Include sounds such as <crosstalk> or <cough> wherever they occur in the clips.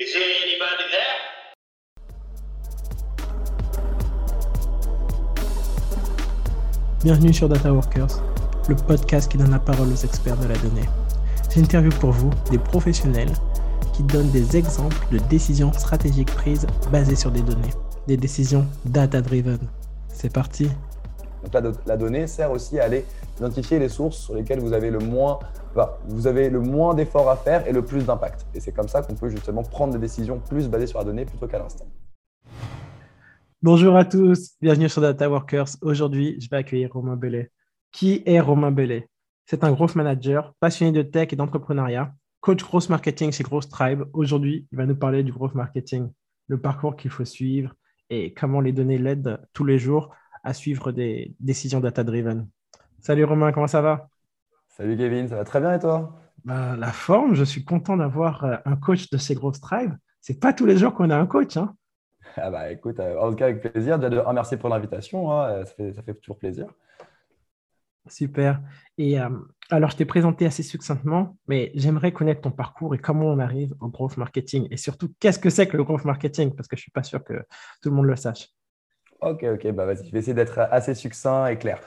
Is there anybody there? Bienvenue sur Data Workers, le podcast qui donne la parole aux experts de la donnée. J'interviewe pour vous des professionnels qui donnent des exemples de décisions stratégiques prises basées sur des données, des décisions data-driven. C'est parti. Donc la, la donnée sert aussi à aller identifier les sources sur lesquelles vous avez le moins, vous avez le moins d'efforts à faire et le plus d'impact. Et c'est comme ça qu'on peut justement prendre des décisions plus basées sur la donnée plutôt qu'à l'instant. Bonjour à tous, bienvenue sur Data Workers. Aujourd'hui, je vais accueillir Romain Bellet. Qui est Romain Bellet? C'est un growth manager, passionné de tech et d'entrepreneuriat, coach growth marketing chez Growth Tribe. Aujourd'hui, il va nous parler du growth marketing, le parcours qu'il faut suivre et comment les données l'aident tous les jours à suivre des décisions data-driven. Salut Romain, comment ça va? Salut Kevin, ça va très bien et toi? Ben, La forme, je suis content d'avoir euh, un coach de chez Growth Tribe. C'est pas tous les jours qu'on a un coach. Hein Ah bah écoute, euh, en tout cas avec plaisir. Déjà de un, merci pour l'invitation, hein, euh, ça, fait, ça fait toujours plaisir. Super. Et euh, alors, je t'ai présenté assez succinctement, mais j'aimerais connaître ton parcours et comment on arrive au growth marketing. Et surtout, qu'est-ce que c'est que le growth marketing? Parce que je ne suis pas sûr que tout le monde le sache. Ok, ok, bah vas-y, je vais essayer d'être assez succinct et clair.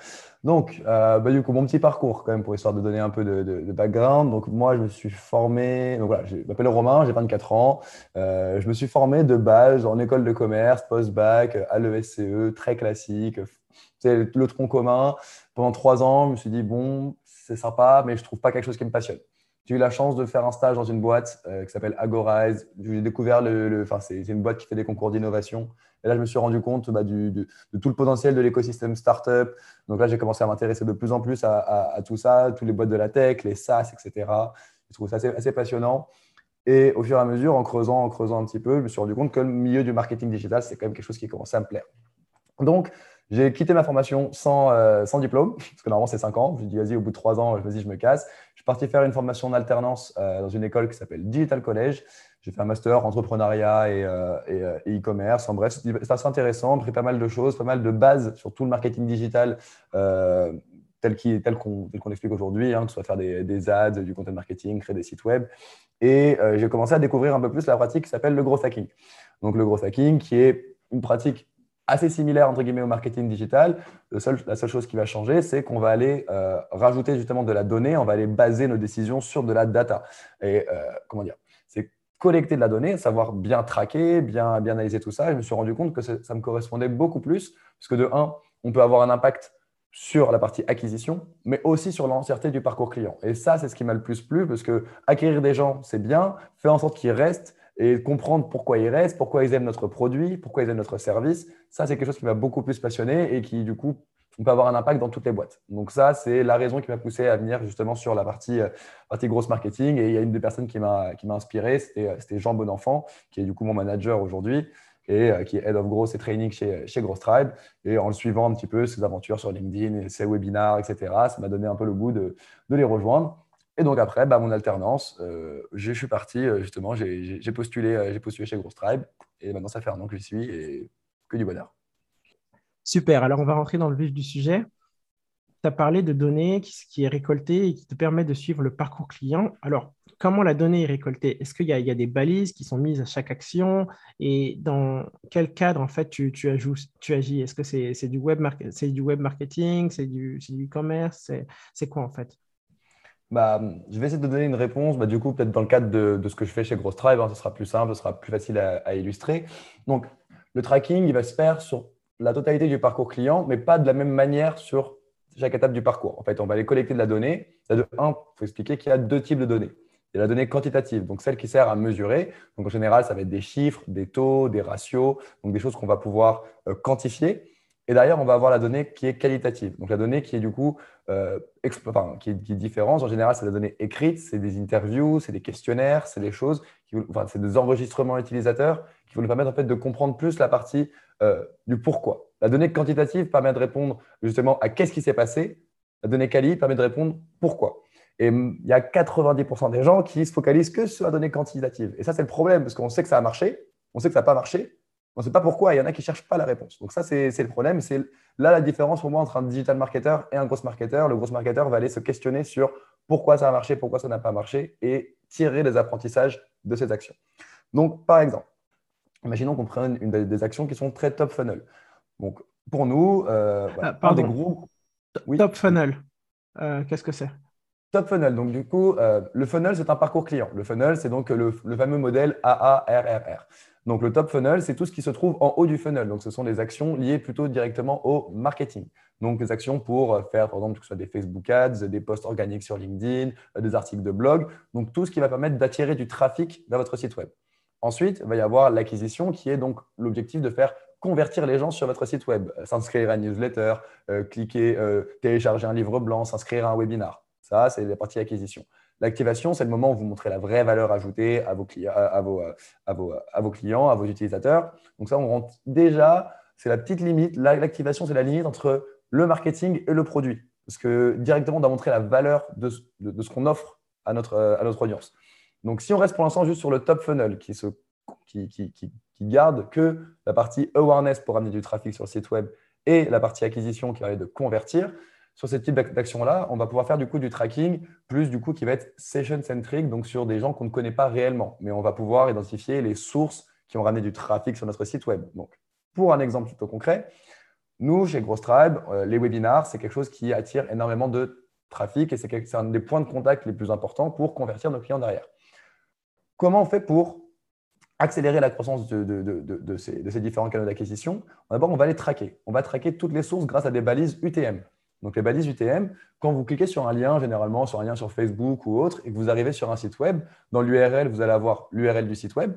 Donc, euh, bah, du coup, mon petit parcours, quand même, pour histoire de donner un peu de, background. Donc, moi, je me suis formé, donc voilà, je m'appelle Romain, j'ai 24 ans. Euh, je me suis formé de base en école de commerce, post-bac, à l'ESCE, très classique. C'est le tronc commun. Pendant trois ans, je me suis dit, bon, c'est sympa, mais je trouve pas quelque chose qui me passionne. J'ai eu la chance de faire un stage dans une boîte euh, qui s'appelle Agorize. J'ai découvert le, le- c'est une boîte qui fait des concours d'innovation. Et là, je me suis rendu compte bah, du, de tout le potentiel de l'écosystème startup. Donc là, j'ai commencé à m'intéresser de plus en plus à, tout ça, toutes les boîtes de la tech, les SaaS, etc. Je trouve ça assez, passionnant. Et au fur et à mesure, en creusant, en creusant un petit peu, je me suis rendu compte que le milieu du marketing digital, c'est quand même quelque chose qui commençait à me plaire. Donc, j'ai quitté ma formation sans, euh, diplôme, <laughs> parce que normalement, c'est 5 ans. Je me dit, vas-y, au bout de 3 ans, vas-y, je me casse. Parti faire une formation en alternance euh, dans une école qui s'appelle Digital College. J'ai fait un master entrepreneuriat et euh, euh, e-commerce. En bref, c'était assez intéressant. J'ai pris pas mal de choses, pas mal de bases sur tout le marketing digital tel qu'on tel qu'on explique aujourd'hui, hein, que ce soit faire des, des ads, du content marketing, créer des sites web. Et j'ai commencé à découvrir un peu plus la pratique qui s'appelle le growth hacking. Donc, le growth hacking, qui est une pratique assez similaire entre guillemets au marketing digital. La seule chose qui va changer, c'est qu'on va aller euh, rajouter justement de la donnée, on va aller baser nos décisions sur de la data. Et euh, comment dire C'est collecter de la donnée, savoir bien traquer, bien, analyser tout ça. Et je me suis rendu compte que ça, ça me correspondait beaucoup plus, parce que de un, on peut avoir un impact sur la partie acquisition, mais aussi sur l'entièreté du parcours client. Et ça, c'est ce qui m'a le plus plu, parce que acquérir des gens, c'est bien, faire en sorte qu'ils restent et comprendre pourquoi ils restent, pourquoi ils aiment notre produit, pourquoi ils aiment notre service, ça, c'est quelque chose qui m'a beaucoup plus passionné et qui, du coup, peut avoir un impact dans toutes les boîtes. Donc ça, c'est la raison qui m'a poussé à venir justement sur la partie, euh, partie grosse marketing. Et il y a une des personnes qui m'a inspiré, c'était c'était Jean Bonenfant, qui est du coup mon manager aujourd'hui et euh, qui est Head of Growth et Training chez, chez Growth Tribe. Et en le suivant un petit peu, ses aventures sur LinkedIn, ses webinars, etc., ça m'a donné un peu le goût de, de les rejoindre. Et donc après, bah, mon alternance, euh, je suis parti, euh, justement, j'ai postulé, euh, postulé chez Growth Tribe. Et maintenant, ça fait un an que j'y suis et que du bonheur. Super. Alors, on va rentrer dans le vif du sujet. Tu as parlé de données qui, qui est récoltée et qui te permet de suivre le parcours client. Alors, comment la donnée est récoltée? Est-ce qu'il y, y a des balises qui sont mises à chaque action? Et dans quel cadre, en fait, tu, tu, ajouts- tu agis? Est-ce que c'est du, web du web marketing? C'est du e-commerce? C'est quoi, en fait? Bah, je vais essayer de donner une réponse. Bah, du coup, peut-être dans le cadre de, ce que je fais chez Growth Tribe, hein, ce sera plus simple, ce sera plus facile à, à illustrer. Donc, le tracking, il va se faire sur la totalité du parcours client, mais pas de la même manière sur chaque étape du parcours. En fait, on va aller collecter de la donnée. Là, de un, il faut expliquer qu'il y a deux types de données. Il y a la donnée quantitative, donc celle qui sert à mesurer. Donc, en général, ça va être des chiffres, des taux, des ratios, donc des choses qu'on va pouvoir euh, quantifier. Et d'ailleurs, on va avoir la donnée qui est qualitative. Donc, la donnée qui est du coup euh, qui, est, différente. En général, c'est la donnée écrite, c'est des interviews, c'est des questionnaires, c'est des choses, enfin, c'est des enregistrements utilisateurs qui vont nous permettre en fait de comprendre plus la partie euh, du pourquoi. La donnée quantitative permet de répondre justement à qu'est-ce qui s'est passé. La donnée quali permet de répondre pourquoi. Et hum, il y a 90% des gens qui se focalisent que sur la donnée quantitative. Et ça, c'est le problème, parce qu'on sait que ça a marché, on sait que ça n'a pas marché, on ne sait pas pourquoi, il y en a qui ne cherchent pas la réponse. Donc ça, c'est le problème. C'est là la différence pour moi entre un digital marketer et un gross marketer. Le gross marketer va aller se questionner sur pourquoi ça a marché, pourquoi ça n'a pas marché, et tirer les apprentissages de ces actions. Donc, par exemple, imaginons qu'on prenne une des actions qui sont très top funnel. Donc, pour nous, euh, ah, des groupes. Top funnel, euh, qu'est-ce que c'est? Top funnel. Donc, du coup, euh, le funnel, c'est un parcours client. Le funnel, c'est donc le, fameux modèle AARRR. Donc, le top funnel, c'est tout ce qui se trouve en haut du funnel. Donc, ce sont des actions liées plutôt directement au marketing. Donc, des actions pour faire, par exemple, que ce soit des Facebook Ads, des posts organiques sur LinkedIn, des articles de blog. Donc, tout ce qui va permettre d'attirer du trafic vers votre site web. Ensuite, il va y avoir l'acquisition qui est donc l'objectif de faire convertir les gens sur votre site web, s'inscrire à une newsletter, euh, cliquer, euh, télécharger un livre blanc, s'inscrire à un webinar. Ça, c'est la partie acquisition. L'activation, c'est le moment où vous montrez la vraie valeur ajoutée à vos, clients, à vos, à vos, à vos clients, à vos utilisateurs. Donc ça, on rentre déjà, c'est la petite limite. L'activation, c'est la limite entre le marketing et le produit. Parce que directement, on doit montrer la valeur de, de, ce qu'on offre à notre, à notre audience. Donc, si on reste pour l'instant juste sur le top funnel qui, se, qui, qui, qui, qui garde que la partie awareness pour amener du trafic sur le site web et la partie acquisition qui être de convertir, sur ce type d'action-là, on va pouvoir faire du coup du tracking, plus du coup qui va être session-centric, donc sur des gens qu'on ne connaît pas réellement. Mais on va pouvoir identifier les sources qui ont ramené du trafic sur notre site web. Donc, pour un exemple plutôt concret, nous, chez Gross Tribe, euh, les webinars, c'est quelque chose qui attire énormément de trafic et c'est un des points de contact les plus importants pour convertir nos clients derrière. Comment on fait pour accélérer la croissance de, ces, différents canaux d'acquisition, d'abord, on va les traquer. On va traquer toutes les sources grâce à des balises UTM. Donc, les balises UTM, quand vous cliquez sur un lien, généralement sur un lien sur Facebook ou autre, et que vous arrivez sur un site web, dans l'URL, vous allez avoir l'URL du site web.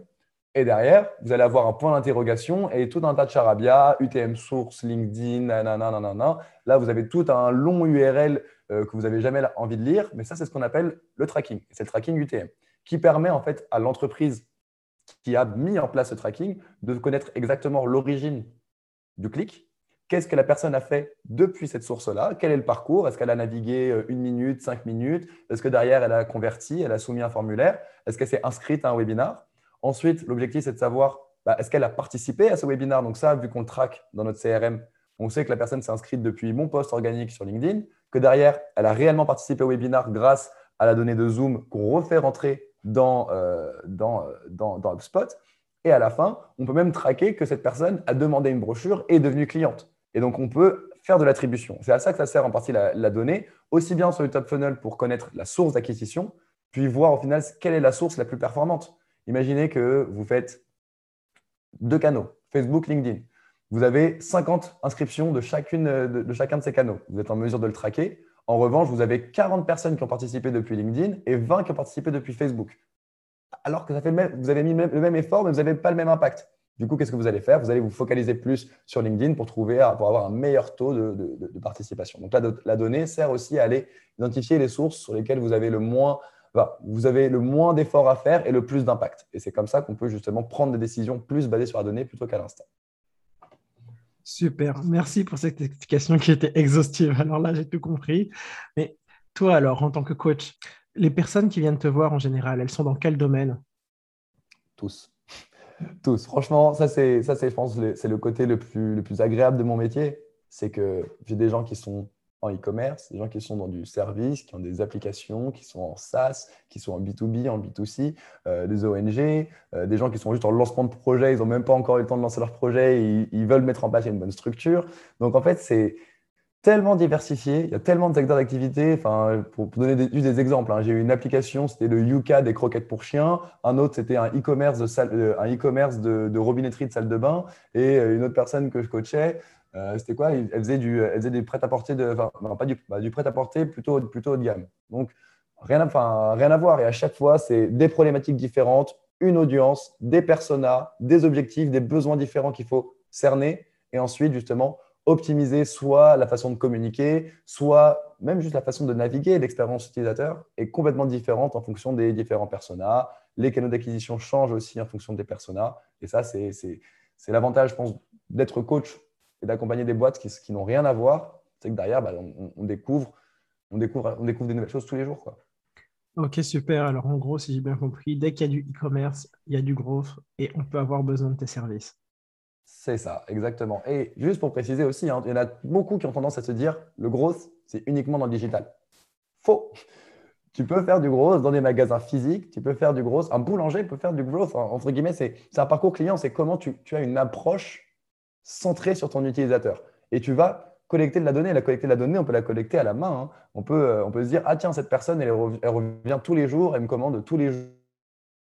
Et derrière, vous allez avoir un point d'interrogation et tout un tas de charabia, UTM source, LinkedIn, nanana. Là, vous avez tout un long URL euh, que vous n'avez jamais envie de lire, mais ça, c'est ce qu'on appelle le tracking. C'est le tracking UTM qui permet en fait à l'entreprise qui a mis en place ce tracking de connaître exactement l'origine du clic. Qu'est-ce que la personne a fait depuis cette source-là? Quel est le parcours? Est-ce qu'elle a navigué euh, une minute, cinq minutes? Est-ce que derrière, elle a converti Elle a soumis un formulaire? Est-ce qu'elle s'est inscrite à un webinar? Ensuite, l'objectif, c'est de savoir bah, est-ce qu'elle a participé à ce webinar? Donc ça, vu qu'on le traque dans notre CRM, on sait que la personne s'est inscrite depuis mon post organique sur LinkedIn, que derrière, elle a réellement participé au webinar grâce à la donnée de Zoom qu'on refait rentrer dans, euh, dans, euh, dans, dans HubSpot. Et à la fin, on peut même traquer que cette personne a demandé une brochure et est devenue cliente. Et donc, on peut faire de l'attribution. C'est à ça que ça sert en partie la, donnée, aussi bien sur le top funnel pour connaître la source d'acquisition, puis voir au final quelle est la source la plus performante. Imaginez que vous faites deux canaux, Facebook, LinkedIn. Vous avez 50 inscriptions de, chacune, de chacun de ces canaux. Vous êtes en mesure de le traquer. En revanche, vous avez 40 personnes qui ont participé depuis LinkedIn et 20 qui ont participé depuis Facebook. Alors que ça fait vous avez mis le même effort, mais vous n'avez pas le même impact. Du coup, qu'est-ce que vous allez faire? Vous allez vous focaliser plus sur LinkedIn pour, trouver, pour avoir un meilleur taux de, participation. Donc, la, la, donnée sert aussi à aller identifier les sources sur lesquelles vous avez le moins, vous avez le moins d'efforts à faire et le plus d'impact. Et c'est comme ça qu'on peut justement prendre des décisions plus basées sur la donnée plutôt qu'à l'instant. Super, merci pour cette explication qui était exhaustive. <laughs> Alors là, j'ai tout compris. Mais toi, alors, en tant que coach, les personnes qui viennent te voir en général, elles sont dans quel domaine? Tous. Tous. Franchement, ça, c'est, ça, c'est, je pense, c'est le côté le plus, le plus agréable de mon métier. C'est que j'ai des gens qui sont en e-commerce, des gens qui sont dans du service, qui ont des applications, qui sont en SaaS, qui sont en B2B, en B2C, euh, des ONG, euh, des gens qui sont juste en lancement de projet, ils n'ont même pas encore eu le temps de lancer leur projet, ils, veulent mettre en place une bonne structure. Donc en fait, c'est tellement diversifié, il y a tellement de secteurs d'activité. Enfin, pour, donner juste des exemples, hein, j'ai eu une application, c'était le Yuka des croquettes pour chiens. Un autre, c'était un e-commerce de, euh, un e-commerce de, robinetterie de salle de bain. Et une autre personne que je coachais, euh, c'était quoi? Elle faisait, du, elle faisait des prêt-à-porter, enfin, pas du, du prêt-à-porter plutôt, plutôt haut de gamme. Donc, rien enfin, rien à voir. Et à chaque fois, c'est des problématiques différentes, une audience, des personas, des objectifs, des besoins différents qu'il faut cerner. Et ensuite, justement, optimiser soit la façon de communiquer, soit même juste la façon de naviguer. L'expérience utilisateur est complètement différente en fonction des différents personas. Les canaux d'acquisition changent aussi en fonction des personas. Et ça, c'est l'avantage, je pense, d'être coach et d'accompagner des boîtes qui, qui n'ont rien à voir, c'est que derrière, bah, on, découvre, on, découvre, on découvre des nouvelles choses tous les jours. Quoi. Ok, super. Alors, en gros, si j'ai bien compris, dès qu'il y a du e-commerce, il y a du growth et on peut avoir besoin de tes services. C'est ça, exactement. Et juste pour préciser aussi, hein, il y en a beaucoup qui ont tendance à se dire le growth, c'est uniquement dans le digital. Faux. tu peux faire du gros dans des magasins physiques, tu peux faire du gros. Un boulanger peut faire du growth. Entre guillemets, c'est un parcours client, c'est comment tu, as une approche centrée sur ton utilisateur. Et tu vas collecter de la donnée. La collecter de la donnée, on peut la collecter à la main. Hein. On, peut, euh, on peut se dire, ah tiens, cette personne, elle, revient tous les jours, elle me commande tous les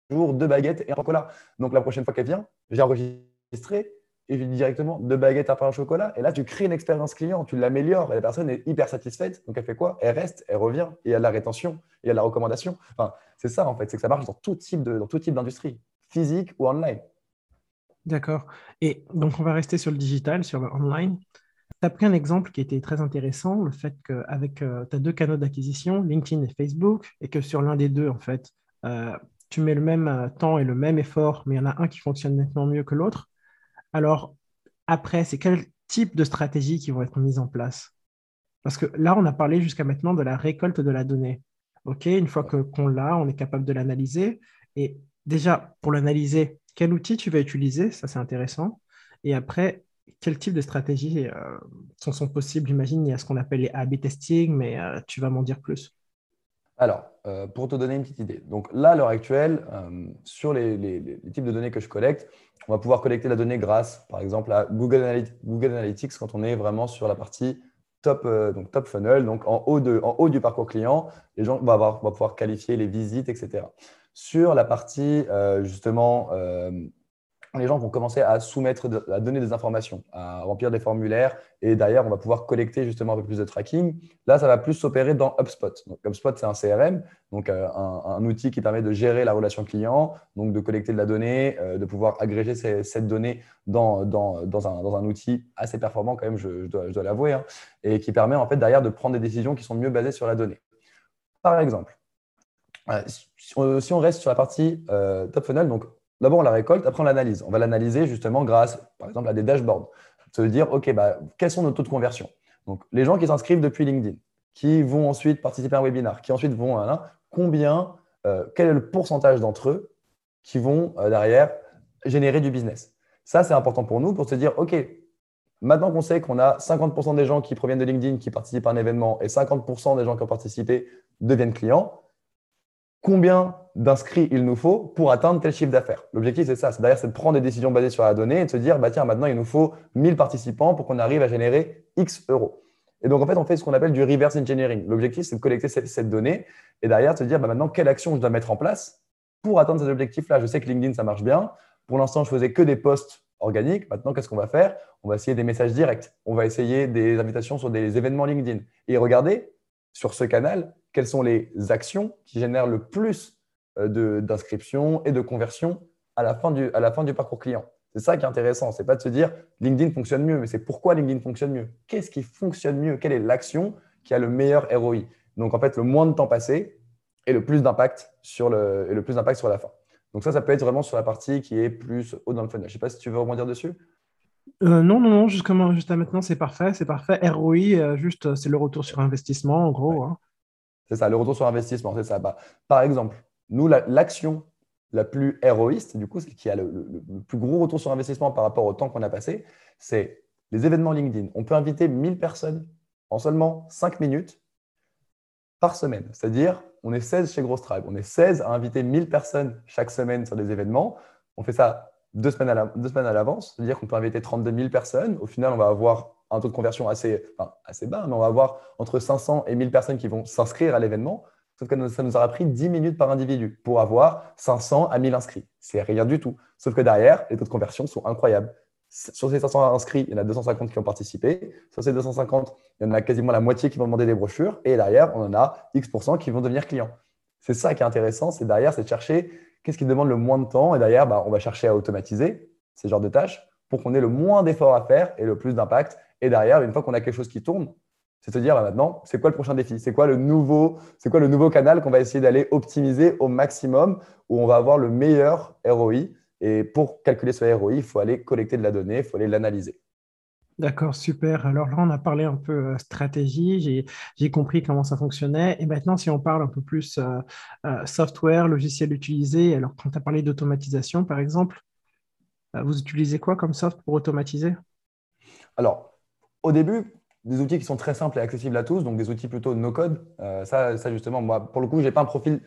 jours deux baguettes et un chocolat. Donc la prochaine fois qu'elle vient, j'ai enregistré directement deux baguettes, un pain au chocolat. Et là, tu crées une expérience client, tu l'améliores et la personne est hyper satisfaite. Donc, elle fait quoi? Elle reste, elle revient et il y a la rétention, il y a la recommandation. Enfin, c'est ça en fait, c'est que ça marche dans tout type dans tout type d'industrie, physique ou online. D'accord. Et donc, on va rester sur le digital, sur le online. Tu as pris un exemple qui était très intéressant, le fait qu'avec euh, tu as deux canaux d'acquisition, LinkedIn et Facebook, et que sur l'un des deux, en fait, euh, tu mets le même euh, temps et le même effort, mais il y en a un qui fonctionne nettement mieux que l'autre. Alors, après, c'est quel type de stratégies qui vont être mises en place? Parce que là, on a parlé jusqu'à maintenant de la récolte de la donnée. OK, une fois qu'on l'a, on est capable de l'analyser. Et déjà, pour l'analyser, quel outil tu vas utiliser? Ça, c'est intéressant. Et après, quel type de stratégies euh, sont, possibles? J'imagine, il y a ce qu'on appelle les A-B testing, mais euh, tu vas m'en dire plus. Alors, euh, pour te donner une petite idée. Donc là, à l'heure actuelle, sur les, types de données que je collecte, on va pouvoir collecter la donnée grâce, par exemple, à Google, Analytics quand on est vraiment sur la partie top, euh, donc top funnel, donc en haut, du parcours client. Les gens vont, avoir, pouvoir qualifier les visites, etc. Sur la partie, euh, justement, euh, les gens vont commencer à soumettre, à donner des informations, à remplir des formulaires. Et d'ailleurs, on va pouvoir collecter justement un peu plus de tracking. Là, ça va plus s'opérer dans HubSpot. Donc, HubSpot, c'est un CRM, donc euh, un, outil qui permet de gérer la relation client, donc de collecter de la donnée, euh, de pouvoir agréger cette donnée dans, dans, dans, un, dans, un, outil assez performant quand même, je, dois, l'avouer, hein, et qui permet en fait derrière de prendre des décisions qui sont mieux basées sur la donnée. Par exemple, euh, si on reste sur la partie top funnel, donc D'abord, on la récolte, après on l'analyse. On va l'analyser justement grâce, par exemple, à des dashboards. Se dire, OK, bah, quels sont nos taux de conversion? Donc, les gens qui s'inscrivent depuis LinkedIn, qui vont ensuite participer à un webinar, qui ensuite vont à un, combien, euh, quel est le pourcentage d'entre eux qui vont euh, derrière générer du business? Ça, c'est important pour nous pour se dire, OK, maintenant qu'on sait qu'on a 50% des gens qui proviennent de LinkedIn qui participent à un événement et 50% des gens qui ont participé deviennent clients, combien d'inscrits il nous faut pour atteindre tel chiffre d'affaires. L'objectif, c'est ça. C'est d'ailleurs, c'est de prendre des décisions basées sur la donnée et de se dire, bah, tiens, maintenant, il nous faut 1000 participants pour qu'on arrive à générer X euros. Et donc, en fait, on fait ce qu'on appelle du reverse engineering. L'objectif, c'est de collecter cette, donnée et derrière, de se dire, bah, maintenant, quelle action je dois mettre en place pour atteindre cet objectif-là. Je sais que LinkedIn, ça marche bien. Pour l'instant, je faisais que des posts organiques. Maintenant, qu'est-ce qu'on va faire? On va essayer des messages directs. On va essayer des invitations sur des événements LinkedIn. Et regardez, sur ce canal, quelles sont les actions qui génèrent le plus euh, d'inscription et de conversion à la fin du, à la fin du parcours client? C'est ça qui est intéressant. Ce n'est pas de se dire LinkedIn fonctionne mieux, mais c'est pourquoi LinkedIn fonctionne mieux? Qu'est-ce qui fonctionne mieux? Quelle est l'action qui a le meilleur ROI Donc, en fait, le moins de temps passé et le plus d'impact sur, le, et le plus d'impact sur la fin. Donc, ça, ça peut être vraiment sur la partie qui est plus haut dans le funnel. Je ne sais pas si tu veux rebondir dessus. Euh, non, non, non, jusqu'à, maintenant, c'est parfait. C'est parfait. ROI, euh, juste, c'est le retour sur investissement, en gros. Hein. C'est ça, le retour sur investissement, c'est ça. Bah, par exemple, nous, l'action la, plus héroïste, du coup, qui a le, plus gros retour sur investissement par rapport au temps qu'on a passé, c'est les événements LinkedIn. On peut inviter 1000 personnes en seulement 5 minutes par semaine. C'est-à-dire, on est 16 chez Gross Tribe. On est 16 à inviter 1000 personnes chaque semaine sur des événements. On fait ça deux semaines à l'avance. C'est-à-dire qu'on peut inviter 32 000 personnes. Au final, on va avoir un taux de conversion assez, assez bas, mais on va avoir entre 500 et 1000 personnes qui vont s'inscrire à l'événement. Sauf que ça nous aura pris 10 minutes par individu pour avoir 500 à 1000 inscrits. C'est rien du tout. Sauf que derrière, les taux de conversion sont incroyables. Sur ces 500 inscrits, il y en a 250 qui ont participé. Sur ces 250, il y en a quasiment la moitié qui vont demander des brochures. Et derrière, on en a X% qui vont devenir clients. C'est ça qui est intéressant. C'est derrière, c'est de chercher qu'est-ce qui demande le moins de temps. Et derrière, bah, on va chercher à automatiser ces genres de tâches pour qu'on ait le moins d'efforts à faire et le plus d'impact. Et derrière, une fois qu'on a quelque chose qui tourne, c'est se dire bah, maintenant, c'est quoi le prochain défi? C'est quoi le nouveau, quoi le nouveau canal qu'on va essayer d'aller optimiser au maximum où on va avoir le meilleur ROI. Et pour calculer ce ROI, il faut aller collecter de la donnée, il faut aller l'analyser. D'accord, super. Alors là, on a parlé un peu euh, stratégie, j'ai compris comment ça fonctionnait. Et maintenant, si on parle un peu plus euh, euh, software, logiciel utilisé, alors quand tu as parlé d'automatisation, par exemple, vous utilisez quoi comme soft pour automatiser? Alors, au début, des outils qui sont très simples et accessibles à tous, donc des outils plutôt no-code. Euh, ça, ça, justement, moi, pour le coup, je n'ai pas un profil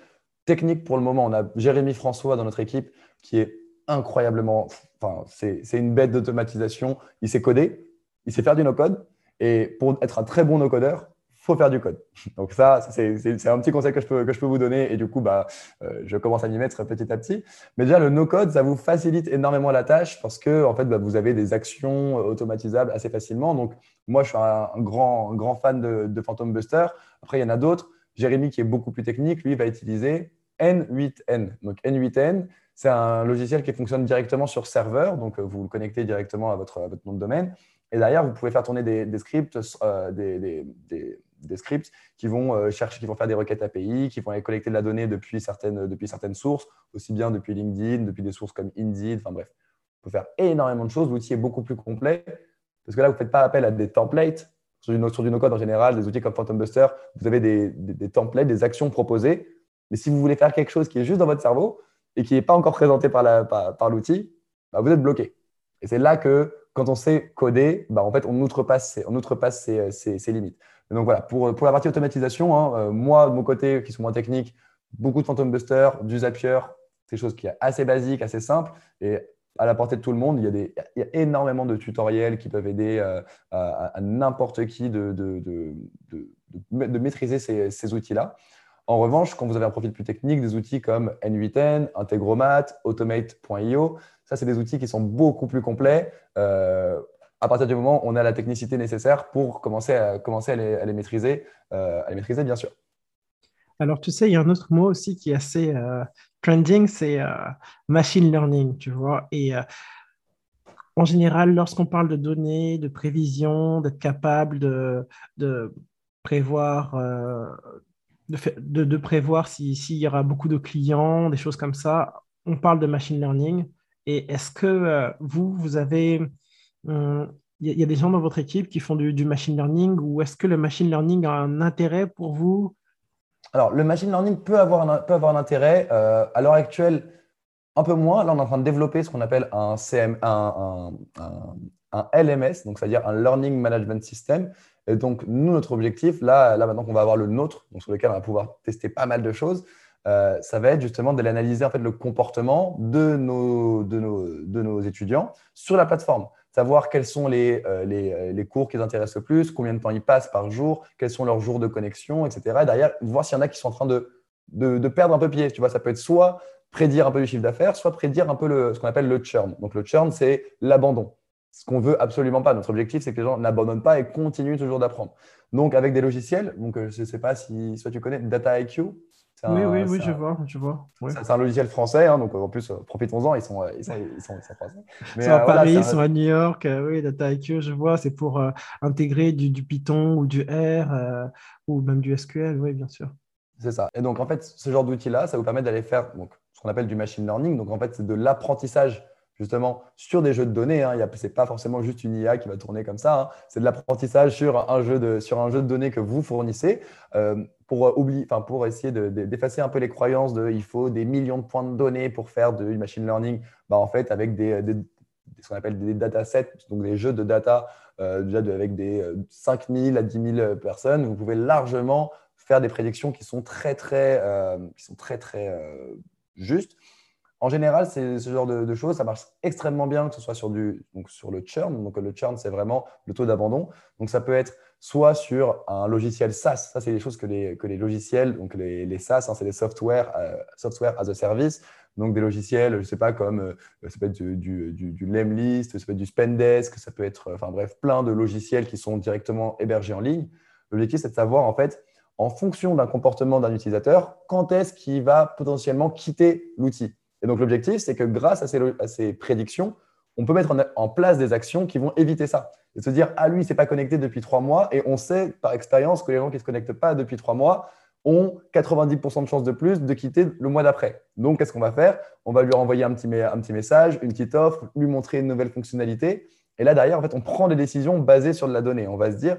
technique pour le moment. On a Jérémy François dans notre équipe qui est incroyablement. Enfin, c'est une bête d'automatisation. Il sait coder, il sait faire du no-code. Et pour être un très bon no-codeur, faut faire du code. <laughs> Donc ça, c'est un petit conseil que je peux, que je peux vous donner. Et du coup, bah, euh, je commence à m'y mettre petit à petit. Mais déjà, le no-code, ça vous facilite énormément la tâche parce que en fait, bah, vous avez des actions automatisables assez facilement. Donc moi, je suis un, grand, grand fan de, de, Phantom Buster. Après, il y en a d'autres. Jérémy, qui est beaucoup plus technique, lui, va utiliser N8N. Donc N8N, c'est un logiciel qui fonctionne directement sur serveur. Donc vous le connectez directement à votre, nom de domaine. Et derrière, vous pouvez faire tourner des, scripts, euh, des scripts qui vont euh, chercher, qui vont faire des requêtes API, qui vont aller collecter de la donnée depuis certaines, depuis certaines sources, aussi bien depuis LinkedIn, depuis des sources comme Indeed, enfin bref. On peut faire énormément de choses. L'outil est beaucoup plus complet parce que là, vous ne faites pas appel à des templates. Sur du, sur du no-code en général, des outils comme Phantom Buster, vous avez des, des, templates, des actions proposées. Mais si vous voulez faire quelque chose qui est juste dans votre cerveau et qui n'est pas encore présenté par l'outil, bah, vous êtes bloqué. Et c'est là que, quand on sait coder, bah, en fait, on outrepasse, on outrepasse ses, ses limites donc voilà, pour, pour la partie automatisation, hein, euh, moi, de mon côté, qui sont moins techniques, beaucoup de Phantom Buster, du Zapier, des choses qui est assez basique, assez simple et à la portée de tout le monde. Il y a, des, il y a énormément de tutoriels qui peuvent aider euh, à, n'importe qui de, de, de, de, maîtriser ces, ces outils-là. En revanche, quand vous avez un profil plus technique, des outils comme N8N, Integromat, Automate.io, ça, c'est des outils qui sont beaucoup plus complets. Euh, à partir du moment où on a la technicité nécessaire pour commencer à, commencer à, les, maîtriser, euh, à les maîtriser, bien sûr. Alors, tu sais, il y a un autre mot aussi qui est assez euh, trending, c'est euh, machine learning, tu vois. Et en général, lorsqu'on parle de données, de prévision, d'être capable de, prévoir, de, prévoir s'il y aura beaucoup de clients, des choses comme ça, on parle de machine learning. Et est-ce que vous, vous avez il euh, y, a des gens dans votre équipe qui font du, machine learning ou est-ce que le machine learning a un intérêt pour vous? Alors, le machine learning peut avoir un, peut avoir un intérêt. Euh, à l'heure actuelle, un peu moins. Là, on est en train de développer ce qu'on appelle un, LMS, donc c'est-à-dire un Learning Management System. Et donc, nous, notre objectif, là, là maintenant qu'on va avoir le nôtre, donc sur lequel on va pouvoir tester pas mal de choses, euh, ça va être justement de l'analyser en fait, le comportement de nos, de, nos, de nos étudiants sur la plateforme savoir quels sont les, euh, euh, les, cours qui les intéressent le plus, combien de temps ils passent par jour, quels sont leurs jours de connexion, etc. Et derrière, voir s'il y en a qui sont en train de, de, perdre un peu pied. Tu vois, ça peut être soit prédire un peu le chiffre d'affaires, soit prédire un peu le, ce qu'on appelle le churn. Donc le churn, c'est l'abandon. Ce qu'on veut absolument pas. Notre objectif, c'est que les gens n'abandonnent pas et continuent toujours d'apprendre. Donc avec des logiciels, donc euh, je ne sais pas si soit tu connais Data Oui, oui, oui, je vois, je vois. C'est un logiciel français, hein, donc en plus, euh, profitons-en, ils sont, euh, ils sont, ils sont, français. ils sont à <laughs> euh, Paris, ils sont à New York, oui, DataIQ, je vois, c'est pour intégrer du, du, Python ou du R ou même du SQL, oui, bien sûr. C'est ça. Et donc, en fait, ce genre d'outil-là, ça vous permet d'aller faire donc, ce qu'on appelle du machine learning. Donc, en fait, c'est de l'apprentissage justement sur des jeux de données. Hein. Ce n'est pas forcément juste une IA qui va tourner comme ça. Hein. C'est de l'apprentissage sur, un jeu de, sur un jeu de données que vous fournissez euh, pour, oublier, pour essayer d'effacer un peu les croyances de il faut des millions de points de données pour faire du machine learning. Bah, en fait, avec des, ce qu'on appelle des datasets, donc des jeux de data euh, déjà avec des 5000 euh, à 10 000 personnes, vous pouvez largement faire des prédictions qui sont très, très, qui sont très, très justes. En général, c'est ce genre de, choses, ça marche extrêmement bien, que ce soit sur, du, donc sur le churn. Donc, le churn, c'est vraiment le taux d'abandon. Donc, ça peut être soit sur un logiciel SaaS. Ça, c'est des choses que les, que les logiciels, donc les, les SaaS, hein, c'est des software, euh, software as a service. Donc, des logiciels, je ne sais pas, comme euh, ça peut être du, du, du, Lemlist, ça peut être du Spendesk, ça peut être, enfin bref, plein de logiciels qui sont directement hébergés en ligne. L'objectif, c'est de savoir, en fait, en fonction d'un comportement d'un utilisateur, quand est-ce qu'il va potentiellement quitter l'outil. Et donc, l'objectif, c'est que grâce à ces, prédictions, on peut mettre en, place des actions qui vont éviter ça. Et se dire, ah, lui, il s'est pas connecté depuis trois mois. Et on sait par expérience que les gens qui ne se connectent pas depuis trois mois ont 90% de chances de plus de quitter le mois d'après. Donc, qu'est-ce qu'on va faire? On va lui renvoyer un petit, message, une petite offre, lui montrer une nouvelle fonctionnalité. Et là, derrière, en fait, on prend des décisions basées sur de la donnée. On va se dire,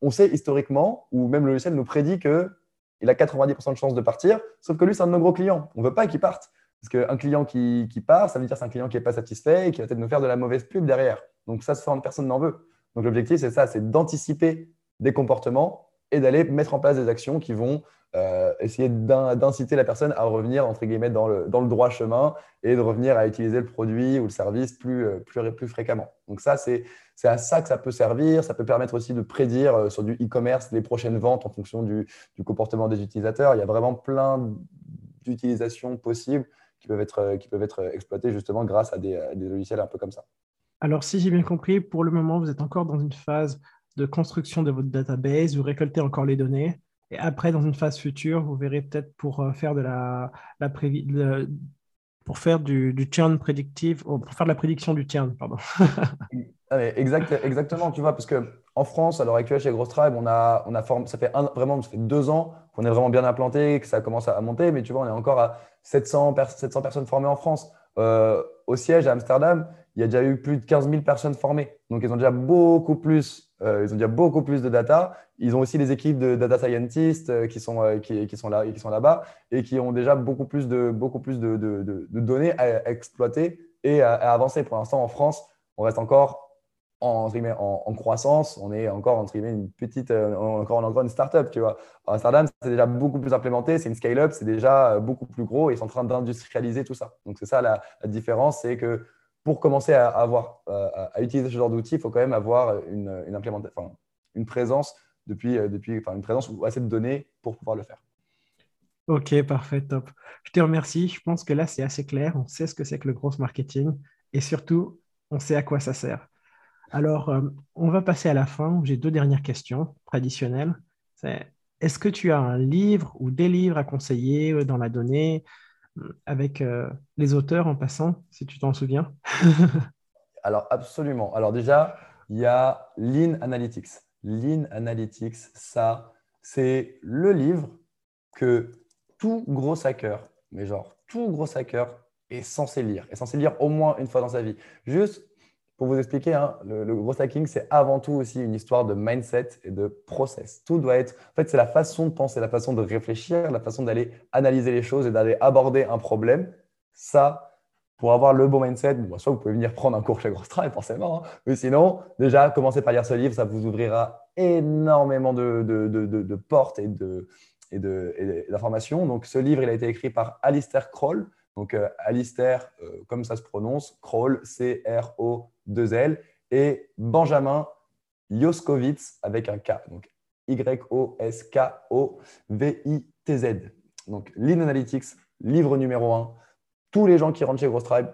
on sait historiquement, ou même le logiciel nous prédit qu'il a 90% de chances de partir, sauf que lui, c'est un de nos gros clients. On ne veut pas qu'il parte. Parce qu'un client qui, part, ça veut dire c'est un client qui n'est pas satisfait et qui va peut-être nous faire de la mauvaise pub derrière. Donc ça, personne n'en veut. Donc l'objectif, c'est ça, c'est d'anticiper des comportements et d'aller mettre en place des actions qui vont euh, essayer d'inciter la personne à revenir entre guillemets dans le, dans le, droit chemin et de revenir à utiliser le produit ou le service plus, euh, plus, plus fréquemment. Donc ça, c'est à ça que ça peut servir. Ça peut permettre aussi de prédire euh, sur du e-commerce les prochaines ventes en fonction du, du, comportement des utilisateurs. Il y a vraiment plein d'utilisations possibles qui peuvent, être, qui peuvent être exploitées justement grâce à des, à des logiciels un peu comme ça. Alors, si j'ai bien compris, pour le moment, vous êtes encore dans une phase de construction de votre database, vous récoltez encore les données. Et après, dans une phase future, vous verrez peut-être pour euh, faire de la, la pour faire du, du churn prédictif, oh, pour faire de la prédiction du churn, pardon. <laughs> Ah, exact, exactement, tu vois, parce que en France, à l'heure actuelle, chez Gross Tribe, on a, on a formé, ça fait vraiment, ça fait deux ans qu'on est vraiment bien implanté, que ça commence à monter, mais tu vois, on est encore à 700, 700 personnes formées en France. Euh, au siège à Amsterdam, il y a déjà eu plus de 15 000 personnes formées. Donc, ils ont déjà beaucoup plus, euh, ils ont déjà beaucoup plus de data. Ils ont aussi des équipes de data scientists euh, qui sont, qui, sont là, qui sont là-bas et qui ont déjà beaucoup plus de, beaucoup plus de données à, exploiter et à, avancer. Pour l'instant, en France, on reste encore en, en, en, croissance, on est encore entre une petite, encore, encore une startup, tu vois. Amsterdam, c'est déjà beaucoup plus implémenté, c'est une scale-up, c'est déjà beaucoup plus gros et ils sont en train d'industrialiser tout ça. Donc c'est ça la, différence, c'est que pour commencer à, avoir, euh, utiliser ce genre d'outils, il faut quand même avoir une, une, implémentation, une présence depuis, euh, depuis enfin, une présence ou assez de données pour pouvoir le faire. Ok, parfait, top. Je te remercie. Je pense que là, c'est assez clair. On sait ce que c'est que le gros marketing et surtout, on sait à quoi ça sert. Alors, euh, on va passer à la fin. J'ai deux dernières questions traditionnelles. est-ce que tu as un livre ou des livres à conseiller dans la donnée avec euh, les auteurs en passant, si tu t'en souviens? <laughs> Alors, absolument. Alors déjà, il y a Lean Analytics. Lean Analytics, ça, c'est le livre que tout gros hacker, mais genre tout gros hacker, est censé lire, est censé lire au moins une fois dans sa vie. Juste pour vous expliquer, hein, le, gros hacking, c'est avant tout aussi une histoire de mindset et de process. Tout doit être, en fait, c'est la façon de penser, la façon de réfléchir, la façon d'aller analyser les choses et d'aller aborder un problème. Ça, pour avoir le bon mindset, soit vous pouvez venir prendre un cours chez Grostra, forcément, hein. mais sinon, déjà, commencez par lire ce livre, ça vous ouvrira énormément de, portes et d'informations. Donc, ce livre, il a été écrit par Alistair Kroll. Donc, euh, Alistair, euh, comme ça se prononce, Kroll, C-R-O-2-L, et Benjamin Yoskowitz avec un K. Donc, Y-O-S-K-O-V-I-T-Z. Donc, Lean Analytics, livre numéro 1. Tous les gens qui rentrent chez Gross Tribe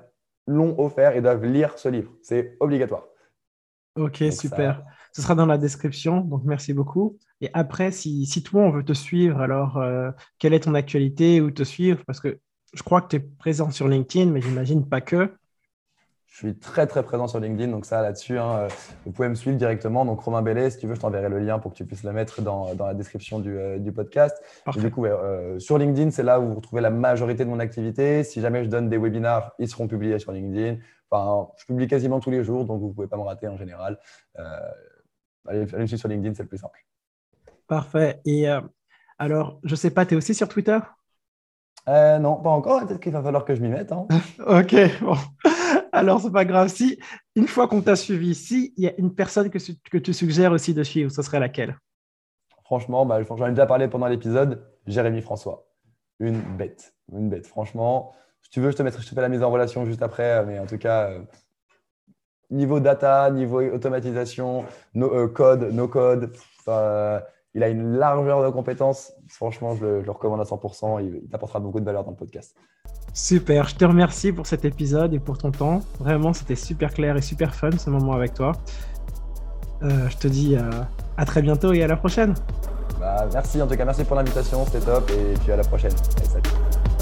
l'ont offert et doivent lire ce livre. C'est obligatoire. Ok, super. Ce sera dans la description, donc merci beaucoup. Et après, si, si toi, on veut te suivre, alors euh, quelle est ton actualité ou te suivre? Parce que je crois que tu es présent sur LinkedIn, mais j'imagine pas que. Je suis très très présent sur LinkedIn, donc ça là-dessus, hein, euh, vous pouvez me suivre directement. Donc Romain Bellet, si tu veux, je t'enverrai le lien pour que tu puisses le mettre dans, dans la description du, euh, du podcast. du coup, euh, sur LinkedIn, c'est là où vous retrouvez la majorité de mon activité. Si jamais je donne des webinars, ils seront publiés sur LinkedIn. Enfin, je publie quasiment tous les jours, donc vous ne pouvez pas me rater en général. allez, allez me suivre sur LinkedIn, c'est le plus simple. Parfait. Et alors, je ne sais pas, tu es aussi sur Twitter? Euh, non, pas encore. Peut-être qu'il va falloir que je m'y mette. Hein. <laughs> ok, bon. Alors, c'est pas grave. Si, une fois qu'on t'a suivi ici, il y a une personne que, que tu suggères aussi de suivre, ce serait laquelle? Franchement, bah, j'en ai déjà parlé pendant l'épisode. Jérémy François. Une bête. Une bête. Franchement, si tu veux, je te, mettrai, je te fais la mise en relation juste après. Mais en tout cas, euh, niveau data, niveau automatisation, no, euh, code, no code, il a une largeur de compétences. Franchement, je le, recommande à 100%. Il, il t'apportera beaucoup de valeur dans le podcast. Super, je te remercie pour cet épisode et pour ton temps. Vraiment, c'était super clair et super fun ce moment avec toi. Euh, je te dis euh, à très bientôt et à la prochaine. Bah, merci en tout cas, merci pour l'invitation, c'était top et puis à la prochaine. salut.